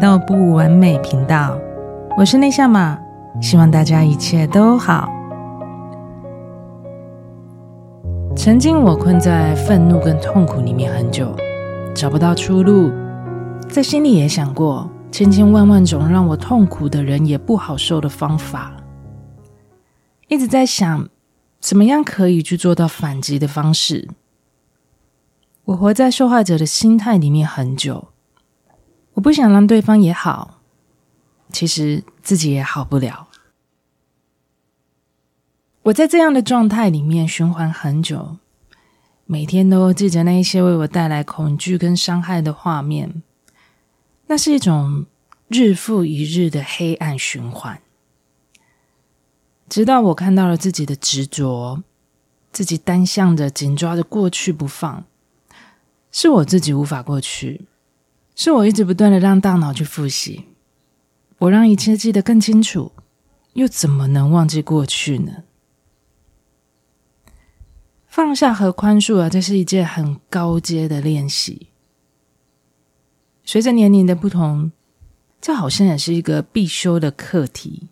到不完美频道，我是内夏玛，希望大家一切都好。曾经我困在愤怒跟痛苦里面很久，找不到出路，在心里也想过千千万万种让我痛苦的人也不好受的方法，一直在想怎么样可以去做到反击的方式。我活在受害者的心态里面很久，我不想让对方也好，其实自己也好不了。我在这样的状态里面循环很久，每天都记着那一些为我带来恐惧跟伤害的画面，那是一种日复一日的黑暗循环。直到我看到了自己的执着，自己单向的紧抓着过去不放。是我自己无法过去，是我一直不断的让大脑去复习，我让一切记得更清楚，又怎么能忘记过去呢？放下和宽恕啊，这是一件很高阶的练习。随着年龄的不同，这好像也是一个必修的课题。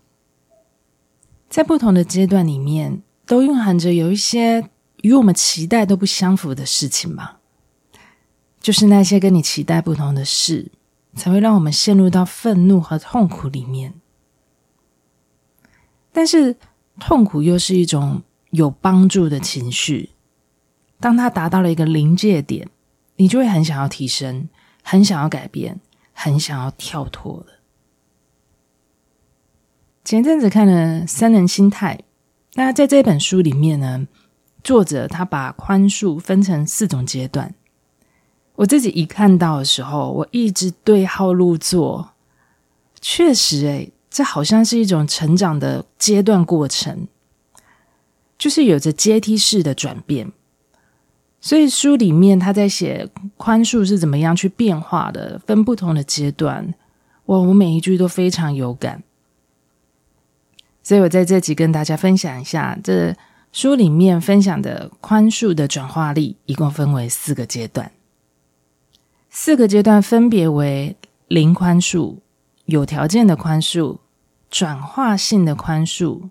在不同的阶段里面，都蕴含着有一些与我们期待都不相符的事情吧。就是那些跟你期待不同的事，才会让我们陷入到愤怒和痛苦里面。但是，痛苦又是一种有帮助的情绪。当它达到了一个临界点，你就会很想要提升，很想要改变，很想要跳脱了。前阵子看了《三人心态》，那在这本书里面呢，作者他把宽恕分成四种阶段。我自己一看到的时候，我一直对号入座。确实，诶，这好像是一种成长的阶段过程，就是有着阶梯式的转变。所以书里面他在写宽恕是怎么样去变化的，分不同的阶段。哇，我每一句都非常有感。所以我在这集跟大家分享一下，这书里面分享的宽恕的转化力，一共分为四个阶段。四个阶段分别为零宽恕、有条件的宽恕、转化性的宽恕、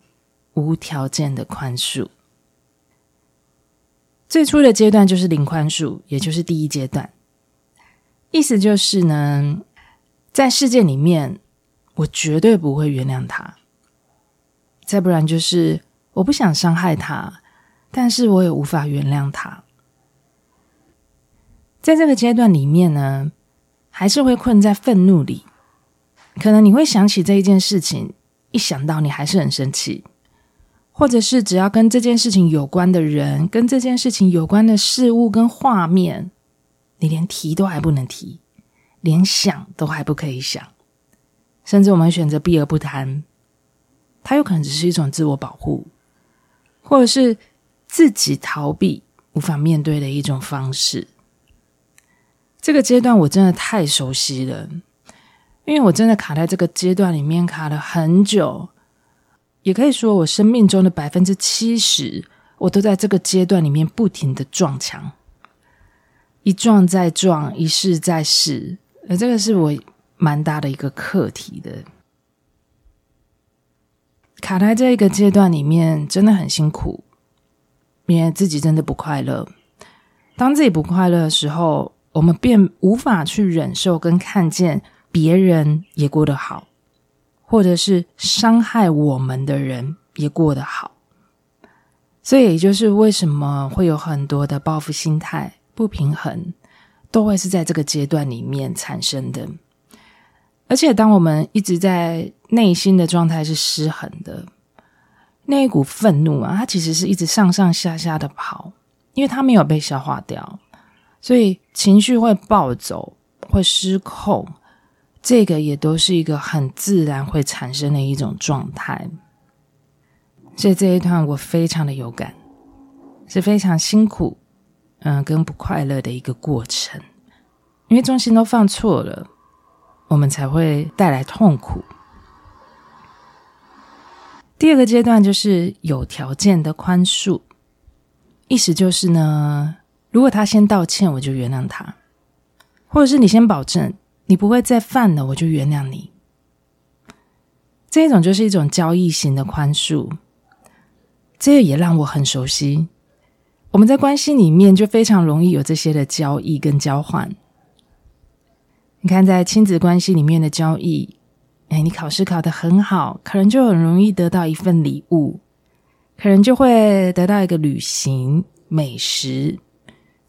无条件的宽恕。最初的阶段就是零宽恕，也就是第一阶段。意思就是呢，在事件里面，我绝对不会原谅他。再不然就是我不想伤害他，但是我也无法原谅他。在这个阶段里面呢，还是会困在愤怒里。可能你会想起这一件事情，一想到你还是很生气，或者是只要跟这件事情有关的人、跟这件事情有关的事物跟画面，你连提都还不能提，连想都还不可以想，甚至我们选择避而不谈。它有可能只是一种自我保护，或者是自己逃避、无法面对的一种方式。这个阶段我真的太熟悉了，因为我真的卡在这个阶段里面卡了很久，也可以说我生命中的百分之七十，我都在这个阶段里面不停的撞墙，一撞再撞，一试再试，而这个是我蛮大的一个课题的。卡在这一个阶段里面真的很辛苦，因为自己真的不快乐。当自己不快乐的时候，我们便无法去忍受跟看见别人也过得好，或者是伤害我们的人也过得好。所以，也就是为什么会有很多的报复心态、不平衡，都会是在这个阶段里面产生的。而且，当我们一直在内心的状态是失衡的，那一股愤怒啊，它其实是一直上上下下的跑，因为它没有被消化掉。所以情绪会暴走，会失控，这个也都是一个很自然会产生的一种状态。所以这一段我非常的有感，是非常辛苦，嗯，跟不快乐的一个过程。因为重心都放错了，我们才会带来痛苦。第二个阶段就是有条件的宽恕，意思就是呢。如果他先道歉，我就原谅他；或者是你先保证，你不会再犯了，我就原谅你。这种就是一种交易型的宽恕，这个也让我很熟悉。我们在关系里面就非常容易有这些的交易跟交换。你看，在亲子关系里面的交易，哎，你考试考得很好，可能就很容易得到一份礼物，可能就会得到一个旅行、美食，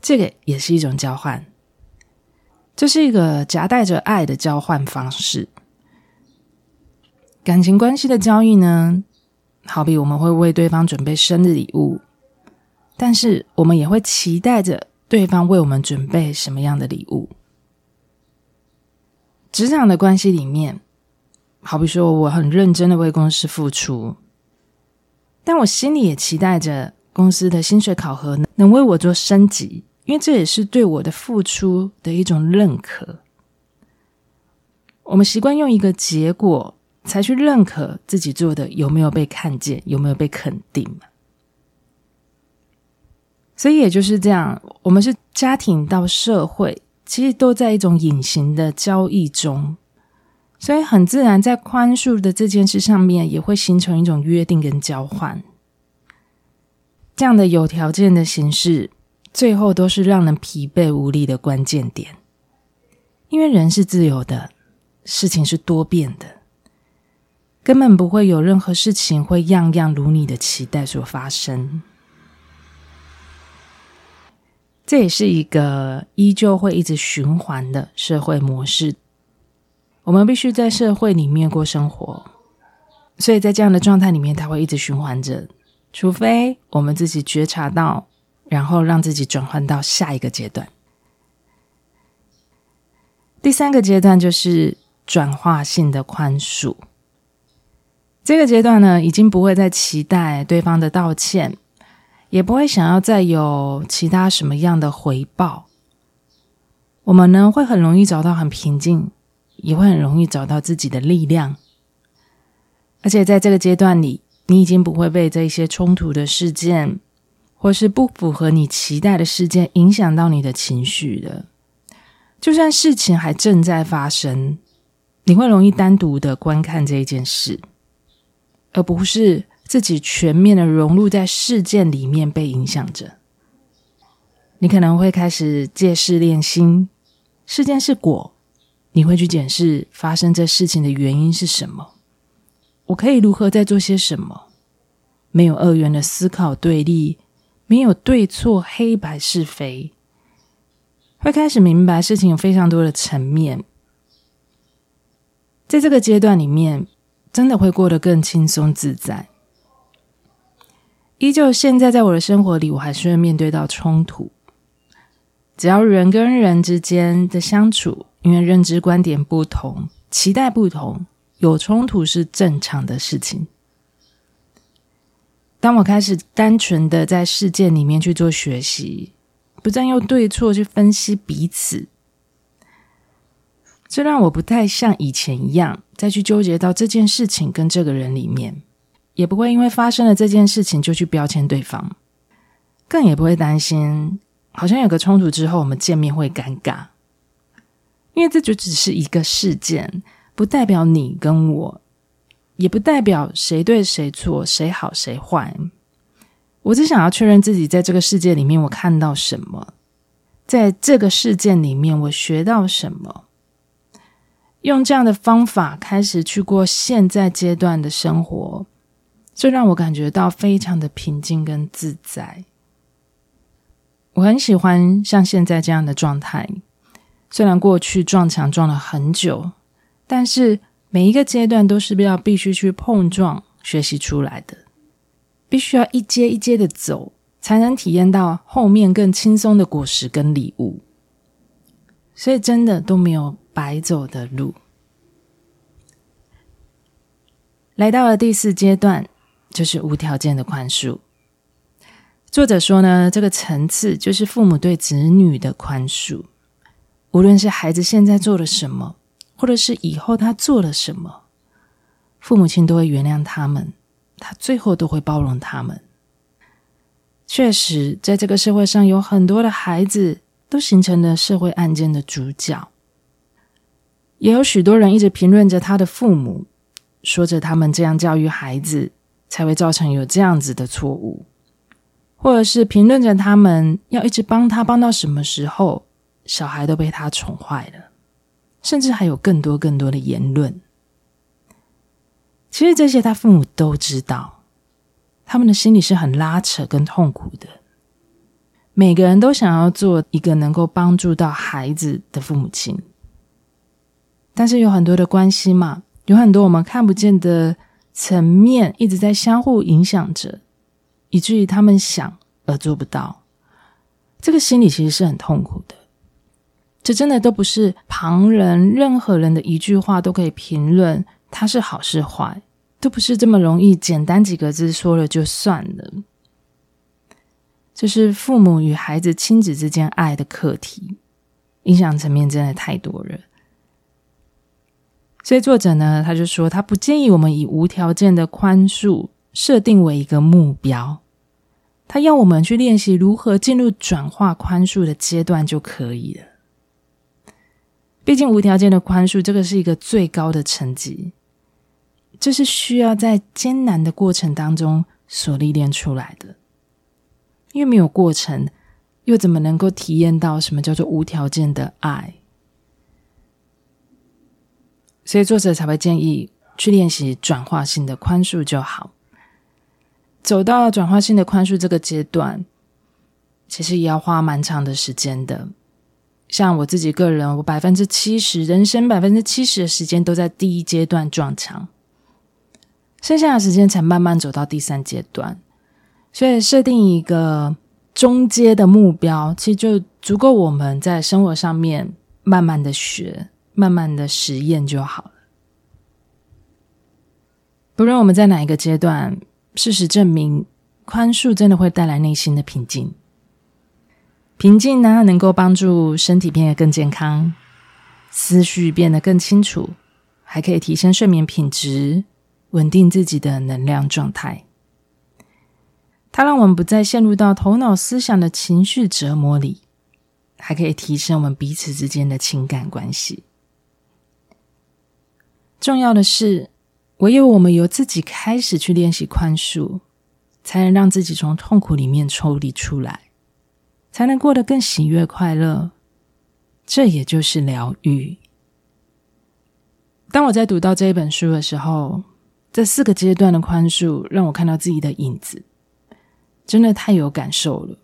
这个也是一种交换。这是一个夹带着爱的交换方式。感情关系的交易呢，好比我们会为对方准备生日礼物，但是我们也会期待着对方为我们准备什么样的礼物。职场的关系里面，好比说我很认真的为公司付出，但我心里也期待着公司的薪水考核能为我做升级。因为这也是对我的付出的一种认可。我们习惯用一个结果才去认可自己做的有没有被看见，有没有被肯定。所以也就是这样，我们是家庭到社会，其实都在一种隐形的交易中，所以很自然在宽恕的这件事上面，也会形成一种约定跟交换。这样的有条件的形式。最后都是让人疲惫无力的关键点，因为人是自由的，事情是多变的，根本不会有任何事情会样样如你的期待所发生。这也是一个依旧会一直循环的社会模式。我们必须在社会里面过生活，所以在这样的状态里面，它会一直循环着，除非我们自己觉察到。然后让自己转换到下一个阶段。第三个阶段就是转化性的宽恕。这个阶段呢，已经不会再期待对方的道歉，也不会想要再有其他什么样的回报。我们呢，会很容易找到很平静，也会很容易找到自己的力量。而且在这个阶段里，你已经不会被这些冲突的事件。或是不符合你期待的事件影响到你的情绪的，就算事情还正在发生，你会容易单独的观看这一件事，而不是自己全面的融入在事件里面被影响着。你可能会开始借势练心，事件是果，你会去检视发生这事情的原因是什么，我可以如何再做些什么？没有二元的思考对立。没有对错、黑白是非，会开始明白事情有非常多的层面。在这个阶段里面，真的会过得更轻松自在。依旧现在在我的生活里，我还是会面对到冲突。只要人跟人之间的相处，因为认知观点不同、期待不同，有冲突是正常的事情。当我开始单纯的在事件里面去做学习，不再用对错去分析彼此，这让我不太像以前一样再去纠结到这件事情跟这个人里面，也不会因为发生了这件事情就去标签对方，更也不会担心好像有个冲突之后我们见面会尴尬，因为这就只是一个事件，不代表你跟我。也不代表谁对谁错，谁好谁坏。我只想要确认自己在这个世界里面，我看到什么，在这个事件里面我学到什么。用这样的方法开始去过现在阶段的生活，这让我感觉到非常的平静跟自在。我很喜欢像现在这样的状态，虽然过去撞墙撞了很久，但是。每一个阶段都是要必须去碰撞、学习出来的，必须要一阶一阶的走，才能体验到后面更轻松的果实跟礼物。所以，真的都没有白走的路。来到了第四阶段，就是无条件的宽恕。作者说呢，这个层次就是父母对子女的宽恕，无论是孩子现在做了什么。或者是以后他做了什么，父母亲都会原谅他们，他最后都会包容他们。确实，在这个社会上，有很多的孩子都形成了社会案件的主角。也有许多人一直评论着他的父母，说着他们这样教育孩子才会造成有这样子的错误，或者是评论着他们要一直帮他帮到什么时候，小孩都被他宠坏了，甚至还有更多更多的言论。其实这些他父母都知道，他们的心里是很拉扯跟痛苦的。每个人都想要做一个能够帮助到孩子的父母亲，但是有很多的关系嘛，有很多我们看不见的层面一直在相互影响着，以至于他们想而做不到。这个心里其实是很痛苦的。这真的都不是旁人任何人的一句话都可以评论。他是好是坏，都不是这么容易简单几个字说了就算了。这是父母与孩子亲子之间爱的课题，影响层面真的太多了。所以作者呢，他就说他不建议我们以无条件的宽恕设定为一个目标，他要我们去练习如何进入转化宽恕的阶段就可以了。毕竟无条件的宽恕，这个是一个最高的层级。这是需要在艰难的过程当中所历练出来的，因为没有过程，又怎么能够体验到什么叫做无条件的爱？所以作者才会建议去练习转化性的宽恕就好。走到转化性的宽恕这个阶段，其实也要花蛮长的时间的。像我自己个人，我百分之七十人生百分之七十的时间都在第一阶段撞墙。剩下的时间才慢慢走到第三阶段，所以设定一个中阶的目标，其实就足够我们在生活上面慢慢的学、慢慢的实验就好了。不论我们在哪一个阶段，事实证明，宽恕真的会带来内心的平静。平静呢，能够帮助身体变得更健康，思绪变得更清楚，还可以提升睡眠品质。稳定自己的能量状态，它让我们不再陷入到头脑思想的情绪折磨里，还可以提升我们彼此之间的情感关系。重要的是，唯有我们由自己开始去练习宽恕，才能让自己从痛苦里面抽离出来，才能过得更喜悦快乐。这也就是疗愈。当我在读到这一本书的时候，这四个阶段的宽恕，让我看到自己的影子，真的太有感受了。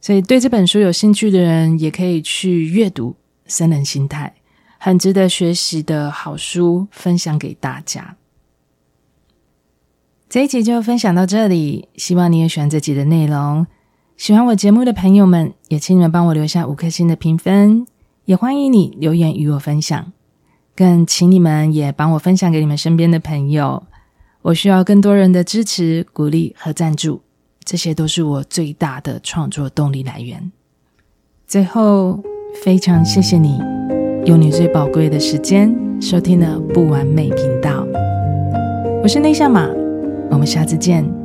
所以，对这本书有兴趣的人，也可以去阅读《生人心态》，很值得学习的好书，分享给大家。这一集就分享到这里，希望你也喜欢这集的内容。喜欢我节目的朋友们，也请你们帮我留下五颗星的评分，也欢迎你留言与我分享。更请你们也帮我分享给你们身边的朋友，我需要更多人的支持、鼓励和赞助，这些都是我最大的创作动力来源。最后，非常谢谢你用你最宝贵的时间收听了不完美频道，我是内夏玛，我们下次见。